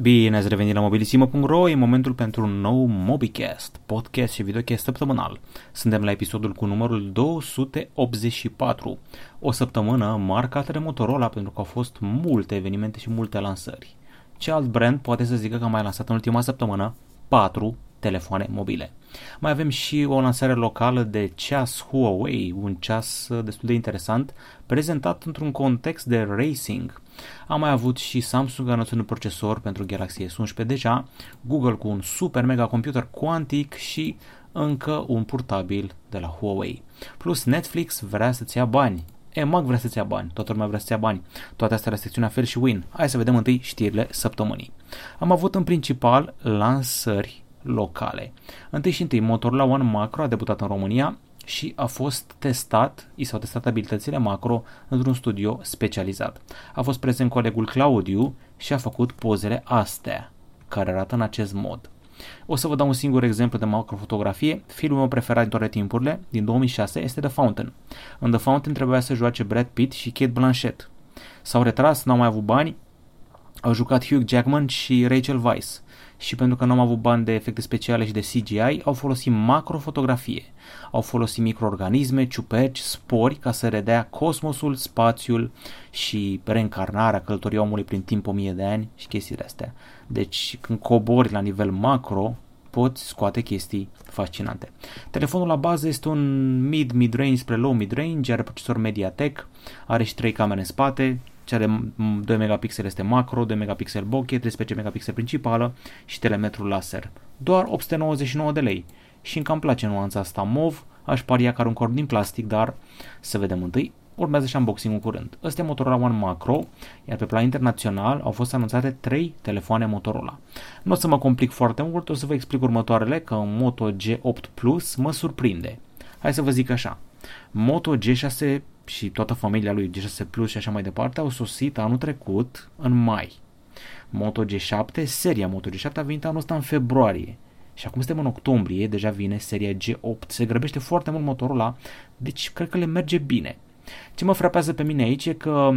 Bine ați revenit la mobilisimo.ro, e momentul pentru un nou MobiCast, podcast și videocast săptămânal. Suntem la episodul cu numărul 284, o săptămână marcată de Motorola pentru că au fost multe evenimente și multe lansări. Ce alt brand poate să zică că a mai lansat în ultima săptămână 4 telefoane mobile. Mai avem și o lansare locală de ceas Huawei, un ceas destul de interesant, prezentat într-un context de racing. Am mai avut și Samsung anunțând un procesor pentru Galaxy S11 deja, Google cu un super mega computer cuantic și încă un purtabil de la Huawei. Plus Netflix vrea să-ți ia bani. EMAG vrea să-ți ia bani, toată lumea vrea să-ți ia bani. Toate astea la secțiunea Fel și Win. Hai să vedem întâi știrile săptămânii. Am avut în principal lansări locale. Întâi și întâi, Motorola One Macro a debutat în România și a fost testat, i s-au testat abilitățile macro într-un studio specializat. A fost prezent colegul Claudiu și a făcut pozele astea, care arată în acest mod. O să vă dau un singur exemplu de macrofotografie. Filmul meu preferat din toate timpurile, din 2006, este The Fountain. În The Fountain trebuia să joace Brad Pitt și Kate Blanchett. S-au retras, n-au mai avut bani, au jucat Hugh Jackman și Rachel Weisz și pentru că nu am avut bani de efecte speciale și de CGI, au folosit macrofotografie. Au folosit microorganisme, ciuperci, spori ca să redea cosmosul, spațiul și reîncarnarea călătoria omului prin timp o mie de ani și chestiile astea. Deci când cobori la nivel macro, poți scoate chestii fascinante. Telefonul la bază este un mid-mid-range spre low mid-range, are procesor MediaTek, are și 3 camere în spate, cea de 2 megapixel este macro, 2 megapixel bokeh, 13 megapixel principală și telemetru laser. Doar 899 de lei. Și încă îmi place nuanța asta mov, aș paria că are un corp din plastic, dar să vedem întâi. Urmează și unboxing-ul curând. Ăsta e Motorola One Macro, iar pe plan internațional au fost anunțate 3 telefoane Motorola. Nu o să mă complic foarte mult, o să vă explic următoarele, că Moto G8 Plus mă surprinde. Hai să vă zic așa. Moto G6 și toată familia lui G6 Plus și așa mai departe au sosit anul trecut în mai. Moto G7, seria Moto G7 a venit anul ăsta în februarie. Și acum suntem în octombrie, deja vine seria G8. Se grăbește foarte mult motorul ăla, deci cred că le merge bine. Ce mă frapează pe mine aici e că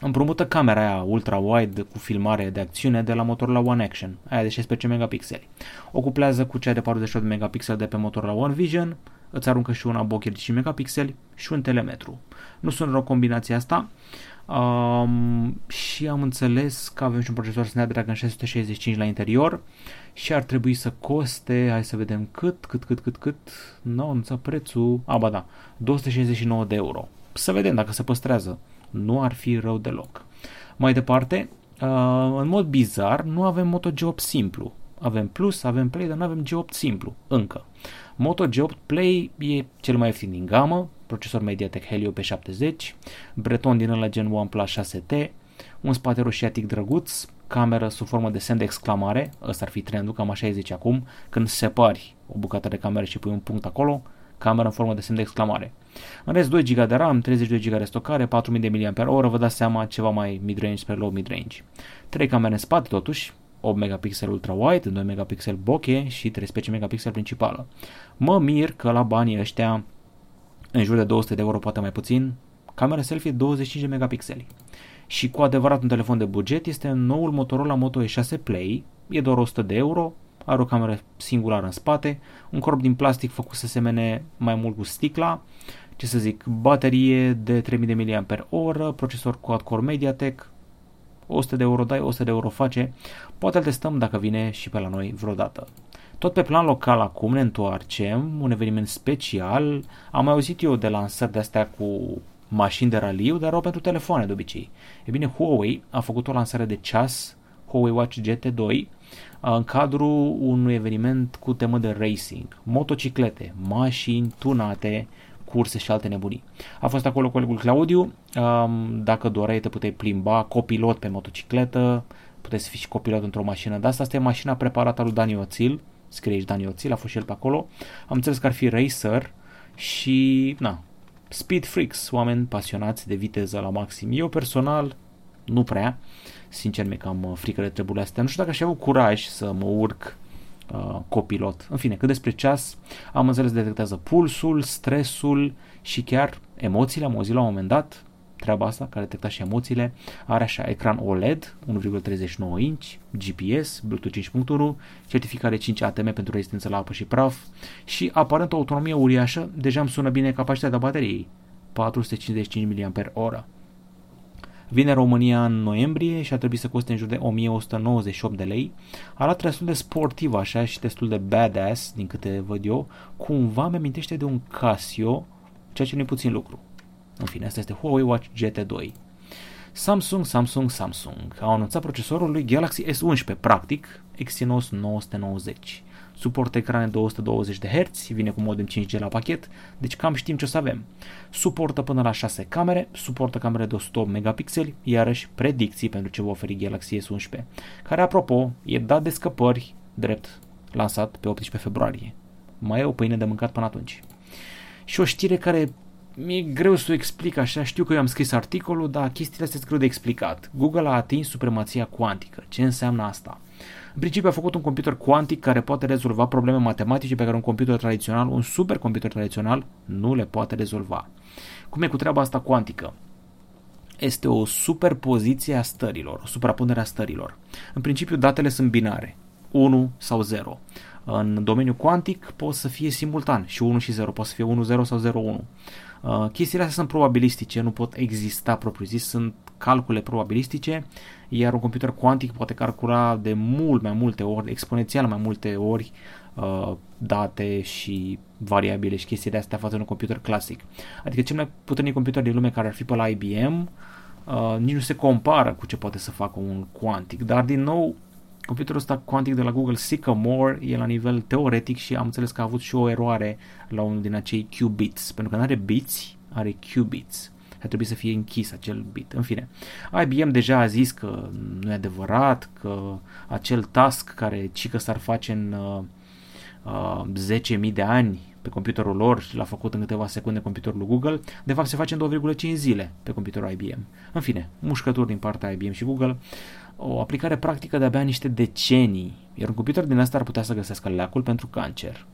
împrumută camera aia ultra-wide cu filmare de acțiune de la Motorola One Action, aia de 16 megapixeli. O cuplează cu cea de 48 megapixeli de pe Motorola One Vision, îți aruncă și una bokeh de 5 megapixeli și un telemetru. Nu sunt rău combinația asta um, și am înțeles că avem și un procesor Snapdragon 665 la interior și ar trebui să coste, hai să vedem cât, cât, cât, cât, cât, nu, no, nu prețul, a, ba da, 269 de euro. Să vedem dacă se păstrează. Nu ar fi rău deloc. Mai departe, uh, în mod bizar, nu avem Moto G8 simplu. Avem Plus, avem Play, dar nu avem G8 simplu, încă. Moto G8 Play e cel mai ieftin din gamă, procesor MediaTek Helio P70, Breton din ăla Gen OnePlus 6T, un spate roșiatic drăguț, cameră sub formă de semn de exclamare, ăsta ar fi trendul, cam așa îi zice acum, când separi o bucată de cameră și pui un punct acolo, cameră în formă de semn de exclamare. În rest 2 GB de RAM, 32 GB de stocare, 4000 de mAh, vă dați seama ceva mai mid-range spre low mid-range. 3 camere în spate totuși, 8 megapixel ultra wide, 2 megapixel bokeh și 13 megapixel principală. Mă mir că la banii ăștia, în jur de 200 de euro, poate mai puțin, camera selfie 25 de megapixeli. Și cu adevărat un telefon de buget este noul Motorola Moto E6 Play, e doar 100 de euro, are o cameră singulară în spate, un corp din plastic făcut să semene mai mult cu sticla, ce să zic, baterie de 3000 de mAh, procesor quad-core MediaTek, 100 de euro dai, 100 de euro face, poate îl testăm dacă vine și pe la noi vreodată. Tot pe plan local acum ne întoarcem, un eveniment special, am mai auzit eu de lansări de astea cu mașini de raliu, dar au pentru telefoane de obicei. E bine, Huawei a făcut o lansare de ceas, Huawei Watch GT2, în cadrul unui eveniment cu temă de racing, motociclete, mașini tunate, curse și alte nebunii. A fost acolo colegul Claudiu, dacă doreai te puteai plimba copilot pe motocicletă, puteai să fii și copilot într-o mașină de asta. Asta e mașina preparată lui Dani Oțil, scrie aici Dani Oțil, a fost și el pe acolo. Am înțeles că ar fi racer și, na, speed freaks, oameni pasionați de viteză la maxim. Eu personal, nu prea, sincer mi-e cam uh, frică de treburile astea. Nu știu dacă aș avut curaj să mă urc uh, copilot. În fine, cât despre ceas, am înțeles detectează pulsul, stresul și chiar emoțiile. Am auzit la un moment dat, treaba asta, care detecta și emoțiile. Are așa ecran OLED, 1,39 inch, GPS, Bluetooth 5.1, certificare 5 ATM pentru rezistență la apă și praf și aparent o autonomie uriașă, deja îmi sună bine capacitatea bateriei, 455 mAh. Vine România în noiembrie și ar trebui să coste în jur de 1198 de lei. Arată destul de sportiv așa și destul de badass, din câte văd eu. Cumva mi amintește de un Casio, ceea ce nu e puțin lucru. În fine, asta este Huawei Watch GT2. Samsung, Samsung, Samsung au anunțat procesorul lui Galaxy S11, practic Exynos 990. Suportă ecrane 220 de Hz, vine cu modem 5G la pachet, deci cam știm ce o să avem. Suportă până la 6 camere, suportă camere de 108 megapixeli, iarăși predicții pentru ce va oferi Galaxy S11, care apropo e dat de scăpări drept lansat pe 18 februarie. Mai e o pâine de mâncat până atunci. Și o știre care mi-e greu să o explic așa, știu că eu am scris articolul, dar chestiile astea sunt greu de explicat. Google a atins supremația cuantică. Ce înseamnă asta? În principiu a făcut un computer cuantic care poate rezolva probleme matematice pe care un computer tradițional, un supercomputer tradițional, nu le poate rezolva. Cum e cu treaba asta cuantică? Este o superpoziție a stărilor, o suprapunere a stărilor. În principiu datele sunt binare, 1 sau 0. În domeniul cuantic pot să fie simultan și 1 și 0, pot să fie 1, 0 sau 0, 1. Uh, chestiile astea sunt probabilistice, nu pot exista propriu zis, sunt calcule probabilistice, iar un computer cuantic poate calcula de mult mai multe ori, exponențial mai multe ori uh, date și variabile și chestiile astea față de un computer clasic. Adică cel mai puternic computer din lume care ar fi pe la IBM uh, nici nu se compară cu ce poate să facă un cuantic, dar din nou computerul ăsta cuantic de la Google Sycamore e la nivel teoretic și am înțeles că a avut și o eroare la unul din acei qubits, pentru că nu are bits, are qubits. Ar trebui să fie închis acel bit. În fine, IBM deja a zis că nu e adevărat, că acel task care cică s-ar face în uh, uh, 10.000 de ani pe computerul lor și l-a făcut în câteva secunde computerul lui Google, de fapt se face în 2,5 zile pe computerul IBM. În fine, mușcături din partea IBM și Google o aplicare practică de abia niște decenii, iar un computer din asta ar putea să găsească leacul pentru cancer.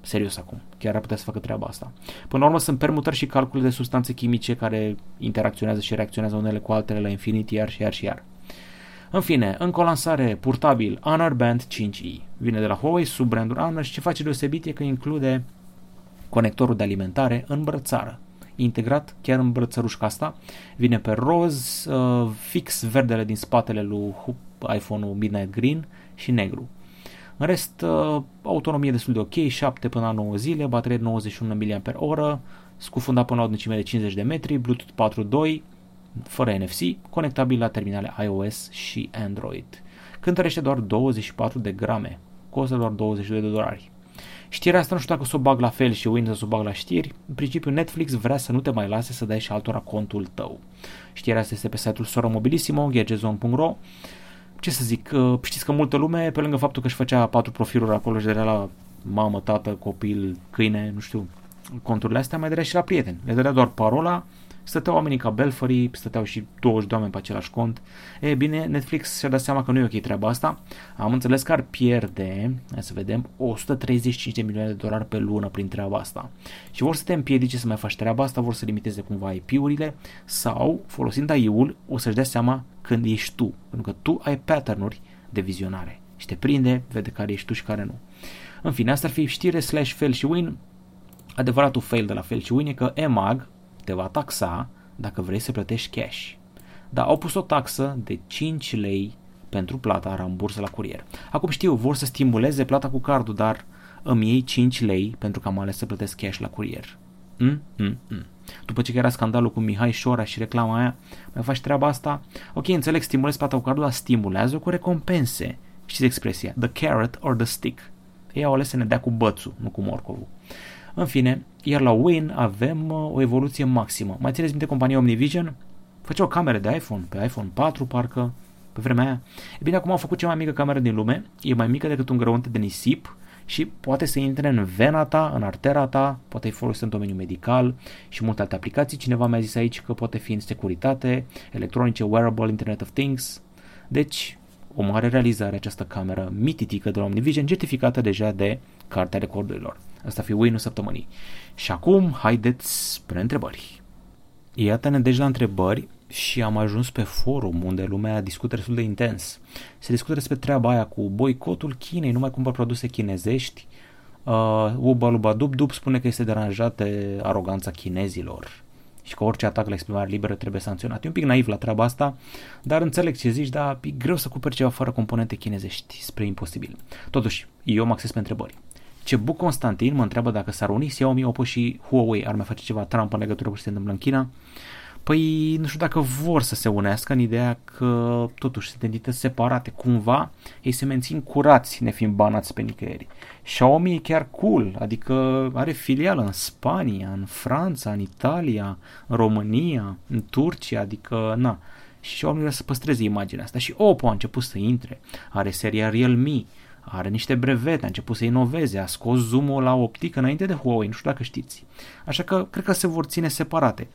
Serios acum, chiar ar putea să facă treaba asta. Până la urmă sunt permutări și calcule de substanțe chimice care interacționează și reacționează unele cu altele la infinit, iar și iar și iar. În fine, încă o lansare portabil Honor Band 5i. Vine de la Huawei sub brandul Honor și ce face deosebit e că include conectorul de alimentare în brățară integrat chiar în brățărușca asta. Vine pe roz, uh, fix verdele din spatele lui iPhone-ul Midnight Green și negru. În rest, uh, autonomie destul de ok, 7 până la 9 zile, baterie 91 mAh, scufundat până la o adâncime de 50 de metri, Bluetooth 4.2, fără NFC, conectabil la terminale iOS și Android. Cântărește doar 24 de grame, costă doar 22 de dolari. Știrea asta nu știu dacă să o bag la fel și Windows să o bag la știri. În principiu Netflix vrea să nu te mai lase să dai și altora contul tău. Știrea asta este pe site-ul Sora Mobilissimo, gadgetzone.ro. Ce să zic, uh, știți că multă lume, pe lângă faptul că își făcea patru profiluri acolo și de la mamă, tată, copil, câine, nu știu, conturile astea, mai dădea și la prieteni. Le dădea doar parola stăteau oamenii ca Belfării, stăteau și 20 de oameni pe același cont. E bine, Netflix și-a dat seama că nu e ok treaba asta. Am înțeles că ar pierde, hai să vedem, 135 de milioane de dolari pe lună prin treaba asta. Și vor să te împiedice să mai faci treaba asta, vor să limiteze cumva IP-urile sau, folosind AI-ul, o să-și dea seama când ești tu. Pentru că tu ai pattern-uri de vizionare și te prinde, vede care ești tu și care nu. În fine, asta ar fi știre slash fail și win. Adevăratul fail de la fail și win e că EMAG, te va taxa dacă vrei să plătești cash. Dar au pus o taxă de 5 lei pentru plata rambursă la curier. Acum știu, vor să stimuleze plata cu cardul, dar îmi iei 5 lei pentru că am ales să plătesc cash la curier. Mm? Mm, mm. După ce era scandalul cu Mihai Șora și reclama aia, mai faci treaba asta? Ok, înțeleg, stimulezi plata cu cardul, dar stimulează cu recompense. Știți expresia? The carrot or the stick. Ei au ales să ne dea cu bățul, nu cu morcovul. În fine, iar la Win avem uh, o evoluție maximă. Mai țineți minte compania Omnivision? Făcea o cameră de iPhone, pe iPhone 4 parcă, pe vremea aia. E bine, acum au făcut cea mai mică cameră din lume, e mai mică decât un grăunte de nisip și poate să intre în vena ta, în artera ta, poate fi folosit în domeniul medical și multe alte aplicații. Cineva mi-a zis aici că poate fi în securitate, electronice, wearable, Internet of Things. Deci, o mare realizare această cameră mititică de la Omnivision, certificată deja de Cartea Recordurilor. Asta fi win săptămânii. Și acum, haideți spre întrebări. Iată-ne deci la întrebări și am ajuns pe forum unde lumea discută destul de intens. Se discută despre treaba aia cu boicotul Chinei, nu mai cumpăr produse chinezești. Uh, Uba Luba Dub Dub spune că este deranjat de aroganța chinezilor și că orice atac la exprimare liberă trebuie sancționat. E un pic naiv la treaba asta, dar înțeleg ce zici, dar e greu să cumperi ceva fără componente chinezești, spre imposibil. Totuși, eu mă acces pe întrebări. Cebu Constantin mă întreabă dacă s-ar uni Xiaomi, Oppo și Huawei ar mai face ceva Trump în legătură cu ce se întâmplă în China. Păi nu știu dacă vor să se unească în ideea că totuși sunt entități separate. Cumva ei se mențin curați nefiind banați pe nicăieri. Xiaomi e chiar cool, adică are filială în Spania, în Franța, în Italia, în România, în Turcia, adică na. Și Xiaomi vrea să păstreze imaginea asta. Și Oppo a început să intre, are seria Realme, are niște brevete, a început să inoveze, a scos zoom-ul la optică înainte de Huawei, nu știu dacă știți. Așa că cred că se vor ține separate.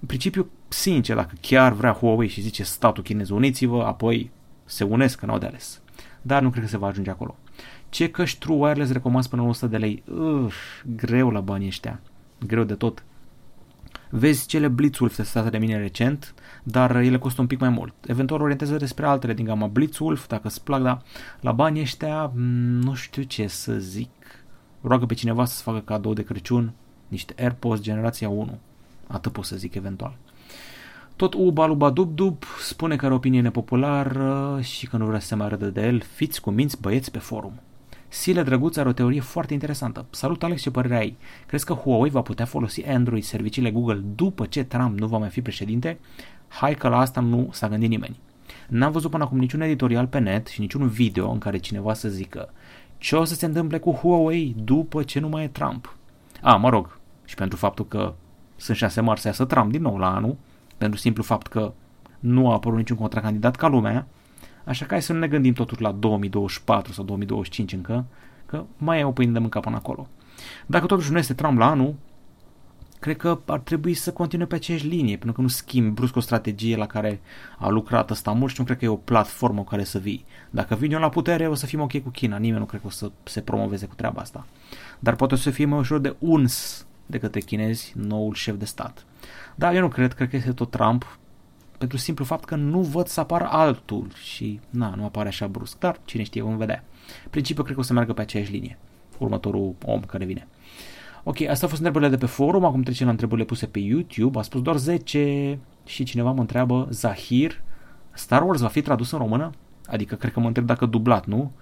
În principiu, sincer, dacă chiar vrea Huawei și zice statul chinez, uniți-vă, apoi se unesc, că n-au de ales. Dar nu cred că se va ajunge acolo. Ce căști True Wireless recomand până la 100 de lei? Uf, greu la banii ăștia. Greu de tot. Vezi cele Blitzwolf testate de mine recent, dar ele costă un pic mai mult. Eventual orientează despre altele din gama Blitzwolf, dacă îți plac, dar la banii ăștia nu știu ce să zic. Roagă pe cineva să-ți facă cadou de Crăciun niște AirPods generația 1. Atât pot să zic eventual. Tot Uba Luba Dub Dub spune că are opinie nepopulară și că nu vrea să se mai râdă de el. Fiți cuminți băieți pe forum. Sile Drăguț are o teorie foarte interesantă. Salut Alex, ce părere ai? Crezi că Huawei va putea folosi Android serviciile Google după ce Trump nu va mai fi președinte? Hai că la asta nu s-a gândit nimeni. N-am văzut până acum niciun editorial pe net și niciun video în care cineva să zică ce o să se întâmple cu Huawei după ce nu mai e Trump. A, mă rog, și pentru faptul că sunt șase marți să iasă Trump din nou la anul, pentru simplu fapt că nu a apărut niciun contracandidat ca lumea, așa că hai să nu ne gândim totuși la 2024 sau 2025 încă, că mai e o pâine de mâncat până acolo. Dacă totuși nu este Trump la anul, cred că ar trebui să continue pe aceeași linie, pentru că nu schimb brusc o strategie la care a lucrat ăsta mult și nu cred că e o platformă cu care să vii. Dacă vin eu la putere, o să fim ok cu China, nimeni nu cred că o să se promoveze cu treaba asta. Dar poate o să fie mai ușor de uns de către chinezi noul șef de stat. Dar eu nu cred, cred că este tot Trump, pentru simplu fapt că nu văd să apară altul și na, nu apare așa brusc, dar cine știe, vom vedea. Principiul cred că o să meargă pe aceeași linie, următorul om care vine. Ok, asta au fost întrebările de pe forum, acum trecem la întrebările puse pe YouTube, a spus doar 10 și cineva mă întreabă, Zahir, Star Wars va fi tradus în română? Adică cred că mă întreb dacă dublat, nu?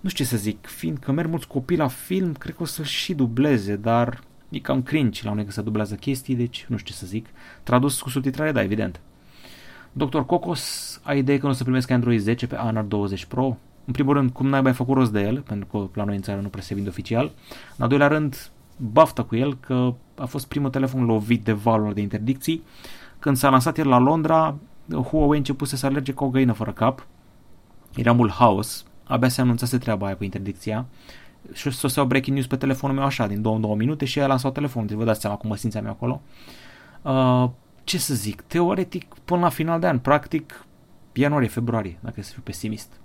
Nu știu ce să zic, fiindcă merg mulți copii la film, cred că o să și dubleze, dar E cam cringe la unei că se dublează chestii, deci nu știu ce să zic. Tradus cu subtitrare, da, evident. Dr. Cocos, ai idee că nu o să primesc Android 10 pe Honor 20 Pro? În primul rând, cum n-ai mai făcut rost de el, pentru că la noi în țară nu prea se vinde oficial. În al doilea rând, baftă cu el că a fost primul telefon lovit de valuri de interdicții. Când s-a lansat el la Londra, Huawei a început să se alerge ca o găină fără cap. Era mult haos, abia se anunțase treaba aia cu interdicția și o o breaking news pe telefonul meu așa, din 2 două minute și el a lansat telefonul, deci vă dați seama cum mă simțeam eu acolo. Uh, ce să zic, teoretic până la final de an, practic ianuarie-februarie, dacă să fiu pesimist.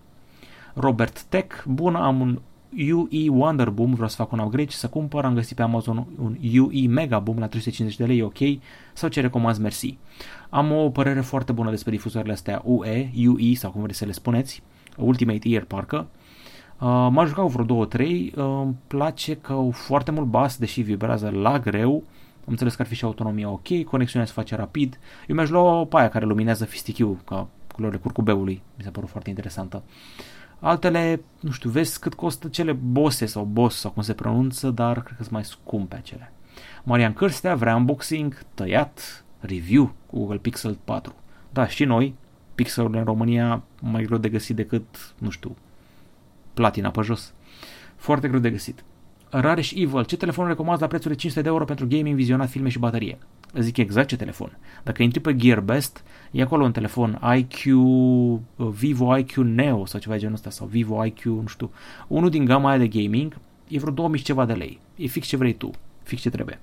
Robert Tech, bun, am un UE Wonder Boom, vreau să fac un upgrade și să cumpăr, am găsit pe Amazon un UE Mega Boom la 350 de lei, ok, sau ce recomand, mersi. Am o părere foarte bună despre difuzoarele astea UE, UE sau cum vreți să le spuneți, Ultimate Ear parcă, Uh, m-a jucat vreo două, trei. Uh, îmi place că au foarte mult bas, deși vibrează la greu. Am înțeles că ar fi și autonomia ok, conexiunea se face rapid. Eu mi-aș lua pe aia care luminează fistichiu, ca culorile curcubeului. Mi s-a părut foarte interesantă. Altele, nu știu, vezi cât costă cele bose sau boss sau cum se pronunță, dar cred că sunt mai scumpe acele. Marian Cârstea vrea unboxing, tăiat, review cu Google Pixel 4. Da, și noi, pixelul în România mai greu de găsit decât, nu știu, platina pe jos. Foarte greu de găsit. Rareș Evil, ce telefon recomand la prețul de 500 de euro pentru gaming, vizionat filme și baterie? Zic exact ce telefon. Dacă intri pe GearBest, e acolo un telefon IQ, uh, Vivo IQ Neo sau ceva de genul ăsta, sau Vivo IQ, nu știu, unul din gama aia de gaming, e vreo 2000 ceva de lei. E fix ce vrei tu, fix ce trebuie.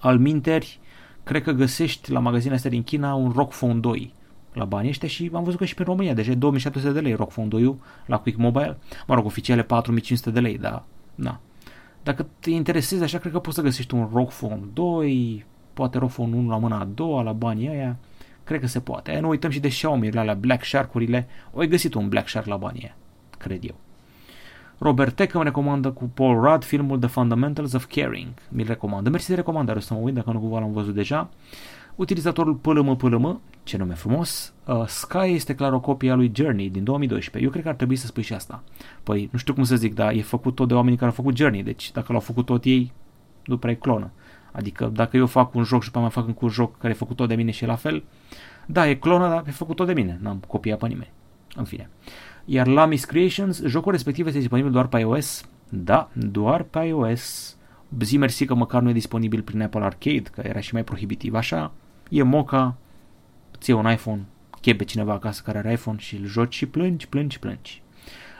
Al minteri, cred că găsești la magazinele astea din China un ROG Phone 2 la banii ăștia și am văzut că și pe România deja 2700 de lei ROG Phone 2 la Quick Mobile, mă rog, oficiale 4500 de lei, dar na. Dacă te interesezi așa, cred că poți să găsești un ROG Phone 2, poate Rofon 1 la mâna a doua, la banii aia, cred că se poate. E, nu uităm și de Xiaomi-urile alea, Black Shark-urile, o ai găsit un Black Shark la banii aia, cred eu. Robert Tech îmi recomandă cu Paul Rudd filmul The Fundamentals of Caring. Mi-l recomandă. Mersi de recomandare, o să mă uit dacă nu cumva l-am văzut deja. Utilizatorul PLM PLM, ce nume frumos, uh, Sky este clar o copie a lui Journey din 2012. Eu cred că ar trebui să spui și asta. Păi, nu știu cum să zic, dar e făcut tot de oamenii care au făcut Journey, deci dacă l-au făcut tot ei, nu prea e clonă. Adică dacă eu fac un joc și pe mai fac încă un joc care e făcut tot de mine și e la fel, da, e clonă, dar e făcut tot de mine, n-am copiat pe nimeni. În fine. Iar Lamis Creations, jocul respectiv este disponibil doar pe iOS. Da, doar pe iOS. Zi mersi că măcar nu e disponibil prin Apple Arcade, că era și mai prohibitiv așa. E moca, ție un iPhone, chebe cineva acasă care are iPhone și îl joci și plângi, plângi, plângi.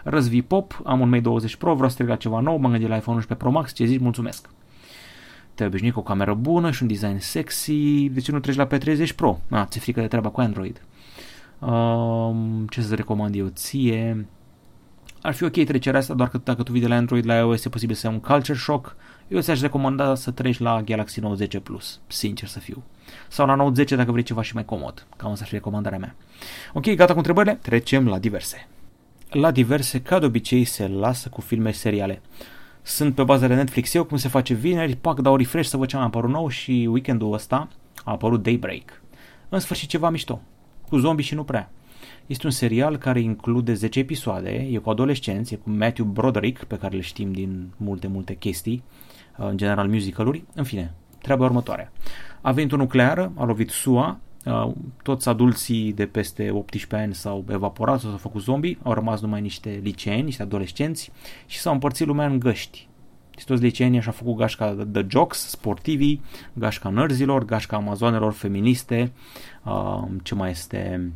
Răzvi Pop, am un Mate 20 Pro, vreau să striga ceva nou, m-am gândit la iPhone 11 Pro Max, ce zici, mulțumesc. Te obișnuit cu o cameră bună și un design sexy, de ce nu treci la P30 Pro? Ah, ți frică de treaba cu Android. Um, ce să recomand eu ție? Ar fi ok trecerea asta, doar că dacă tu vii de la Android la iOS e posibil să ai un culture shock. Eu ți-aș recomanda să treci la Galaxy Note 10 Plus, sincer să fiu. Sau la Note 10 dacă vrei ceva și mai comod. Cam asta ar fi recomandarea mea. Ok, gata cu întrebările? Trecem la diverse. La diverse, ca de obicei, se lasă cu filme seriale. Sunt pe bază de Netflix eu, cum se face vineri, pac, dau refresh să văd ce am apărut nou și weekendul ăsta a apărut Daybreak. În sfârșit ceva mișto cu zombie și nu prea. Este un serial care include 10 episoade, e cu adolescenți, e cu Matthew Broderick, pe care le știm din multe, multe chestii, în general musicaluri. În fine, treaba următoare. A venit o nucleară, a lovit SUA, toți adulții de peste 18 ani s-au evaporat, s-au făcut zombie, au rămas numai niște liceeni, niște adolescenți și s-au împărțit lumea în găști. Și toți liceenii așa au făcut gașca de jocks, sportivii, gașca nărzilor, gașca amazoanelor feministe, uh, ce mai este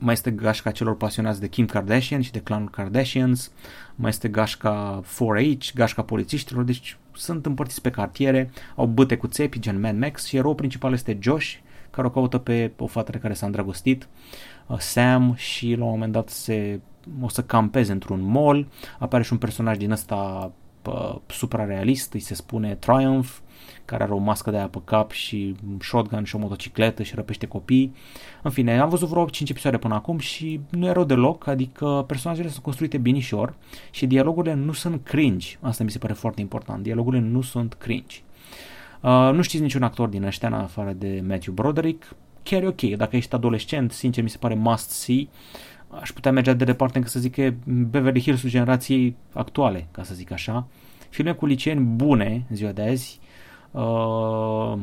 mai este gașca celor pasionați de Kim Kardashian și de clanul Kardashians, mai este gașca 4H, gașca polițiștilor, deci sunt împărțiți pe cartiere, au băte cu țepi, gen Mad Max și eroul principal este Josh, care o caută pe o fată care s-a îndrăgostit, uh, Sam și la un moment dat se o să campeze într-un mall, apare și un personaj din ăsta uh, suprarealist, îi se spune Triumph, care are o mască de aia pe cap și un shotgun și o motocicletă și răpește copii. În fine, am văzut vreo 5 episoade până acum și nu e rău deloc, adică personajele sunt construite binișor și dialogurile nu sunt cringe. Asta mi se pare foarte important. Dialogurile nu sunt cringe. Uh, nu știți niciun actor din ăștia în afară de Matthew Broderick. Chiar e ok. Dacă ești adolescent, sincer mi se pare must see. Aș putea merge de departe încât să zic că e Beverly Hills generației actuale, ca să zic așa. Filme cu liceeni bune în ziua de azi, Uh,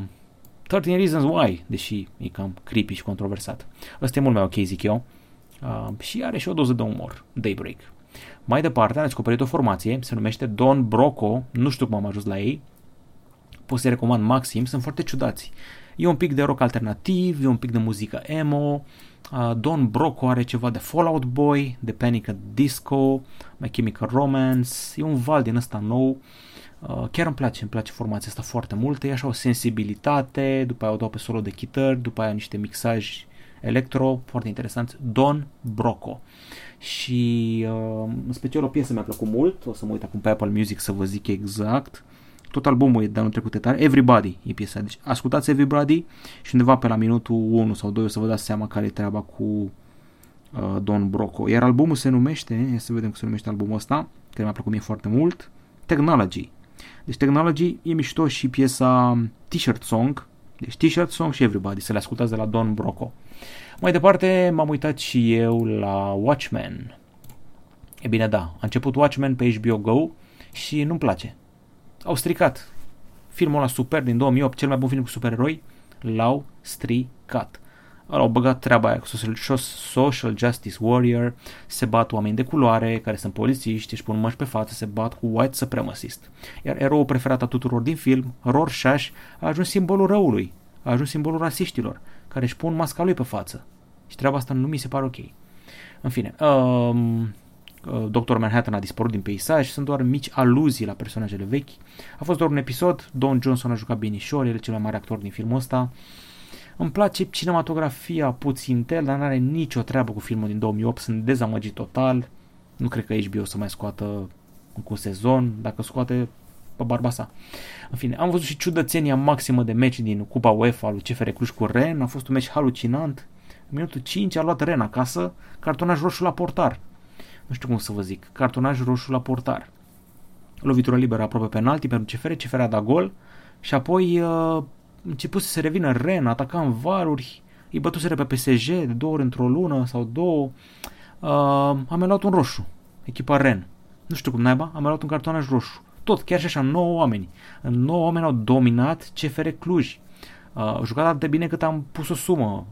13 Reasons Why, deși e cam creepy și controversat. Ăsta e mult mai ok, zic eu. Uh, și are și o doză de umor, Daybreak. Mai departe, am descoperit o formație, se numește Don Broco, nu știu cum am ajuns la ei, pot să-i recomand maxim, sunt foarte ciudați. E un pic de rock alternativ, e un pic de muzică emo, uh, Don Broco are ceva de Fallout Boy, de Panic at Disco, My Chemical Romance, e un val din ăsta nou, uh, Uh, chiar îmi place, îmi place formația asta foarte mult, e așa o sensibilitate, după aia o dau pe solo de chitări, după aia niște mixaj electro, foarte interesant, Don Broco. Și uh, în special o piesă mi-a plăcut mult, o să mă uit acum pe Apple Music să vă zic exact. Tot albumul e de anul trecut tare, Everybody e piesa, deci ascultați Everybody și undeva pe la minutul 1 sau 2 o să vă dați seama care e treaba cu uh, Don Broco. Iar albumul se numește, să vedem cum se numește albumul ăsta, care mi-a plăcut mie foarte mult, Technology. Deci Technology e mișto și piesa T-shirt Song, deci T-shirt Song și Everybody, să le ascultați de la Don Broco. Mai departe m-am uitat și eu la Watchmen. E bine, da, a început Watchmen pe HBO Go și nu-mi place. Au stricat. Filmul ăla super din 2008, cel mai bun film cu supereroi, l-au stricat au băgat treaba aia cu social, social justice warrior, se bat oameni de culoare care sunt polițiști, își pun măși pe față, se bat cu white supremacist. Iar eroul preferat a tuturor din film, Rorschach, a ajuns simbolul răului, a ajuns simbolul rasiștilor, care își pun masca lui pe față. Și treaba asta nu mi se pare ok. În fine, um, uh, Dr. Manhattan a dispărut din peisaj, sunt doar mici aluzii la personajele vechi. A fost doar un episod, Don Johnson a jucat binișor, el e cel mai mare actor din filmul ăsta. Îmi place cinematografia puțin tel, dar n-are nicio treabă cu filmul din 2008, sunt dezamăgit total. Nu cred că HBO să mai scoată încă un sezon, dacă scoate pe barba sa. În fine, am văzut și ciudățenia maximă de meci din Cupa UEFA lui CFR Cluj cu Ren, a fost un meci halucinant. În minutul 5 a luat Ren acasă, cartonaj roșu la portar. Nu știu cum să vă zic, cartonaj roșu la portar. Lovitură liberă aproape penalti pentru CFR, CFR a dat gol și apoi uh, început să se revină Ren, ataca în varuri, îi bătuseră pe PSG de două ori într-o lună sau două. Uh, am luat un roșu, echipa Ren. Nu știu cum naiba, am luat un cartonaj roșu. Tot, chiar și așa, 9 oameni. 9 oameni au dominat CFR Cluj. Uh, jucat atât de bine cât am pus o sumă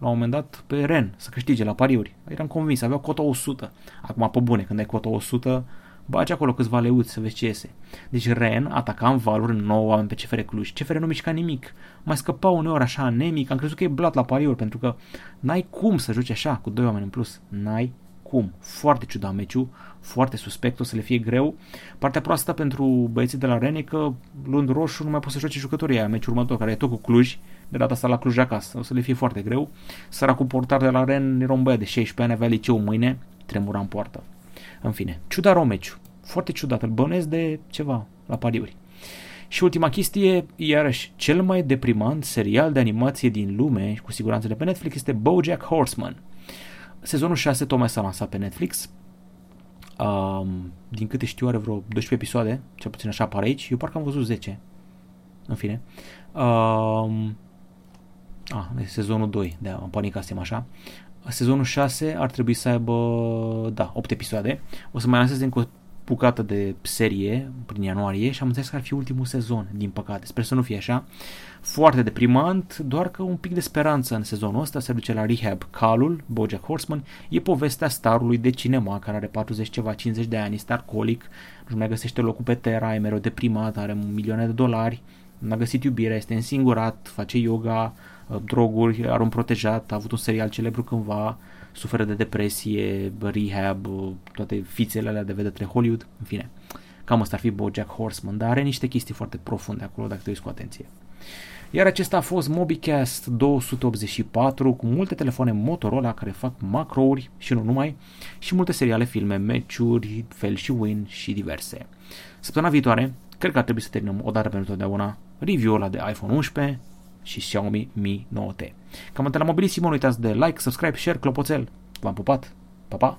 la un moment dat pe Ren să câștige la pariuri. Eram convins, avea cota 100. Acum, pe bune, când ai cota 100, bagi acolo câțiva leuți să vezi ce iese. Deci Ren ataca în valuri 9 oameni pe CFR Cluj. CFR nu mișca nimic. Mai scăpa uneori așa anemic. Am crezut că e blat la pariuri pentru că n-ai cum să joci așa cu 2 oameni în plus. N-ai cum. Foarte ciudat meciul, foarte suspect, o să le fie greu. Partea proastă pentru băieții de la Ren e că luând roșu nu mai pot să joace jucătorii aia meciul următor, care e tot cu Cluj, de data asta la Cluj acasă. O să le fie foarte greu. Săracul portar de la Ren era un băiat de 16 ani, avea liceu mâine, tremura în poartă. În fine, ciudat rău meciul. Foarte ciudat, îl bănesc de ceva la pariuri. Și ultima chestie, iarăși, cel mai deprimant serial de animație din lume, cu siguranță de pe Netflix, este BoJack Horseman. Sezonul 6 tocmai s-a lansat pe Netflix. Um, din câte știu are vreo 12 episoade, cel puțin așa apare aici. Eu parcă am văzut 10. În fine. Um, ah, e sezonul 2, de am panicasem așa. Sezonul 6 ar trebui să aibă, da, 8 episoade. O să mai lansez încă o bucată de serie prin ianuarie și am înțeles că ar fi ultimul sezon, din păcate. Sper să nu fie așa. Foarte deprimant, doar că un pic de speranță în sezonul ăsta se duce la Rehab. Calul, Bojack Horseman, e povestea starului de cinema care are 40 ceva, 50 de ani, este alcoolic, nu mai găsește locul pe Terra, e mereu deprimat, are milioane de dolari, n-a găsit iubirea, este însingurat, face yoga, droguri, are un protejat, a avut un serial celebru cândva, suferă de depresie, rehab, toate fițele alea de vedetre Hollywood, în fine. Cam asta ar fi Bojack Horseman, dar are niște chestii foarte profunde acolo dacă te uiți cu atenție. Iar acesta a fost MobiCast 284 cu multe telefoane Motorola care fac macrouri și nu numai și multe seriale, filme, meciuri, fel și win și diverse. Săptămâna viitoare, cred că ar trebui să terminăm o dată pentru totdeauna review-ul ăla de iPhone 11, și Xiaomi Mi 9T. Cam atât la Mobilissimo, nu uitați de like, subscribe, share, clopoțel. V-am pupat. Pa, pa!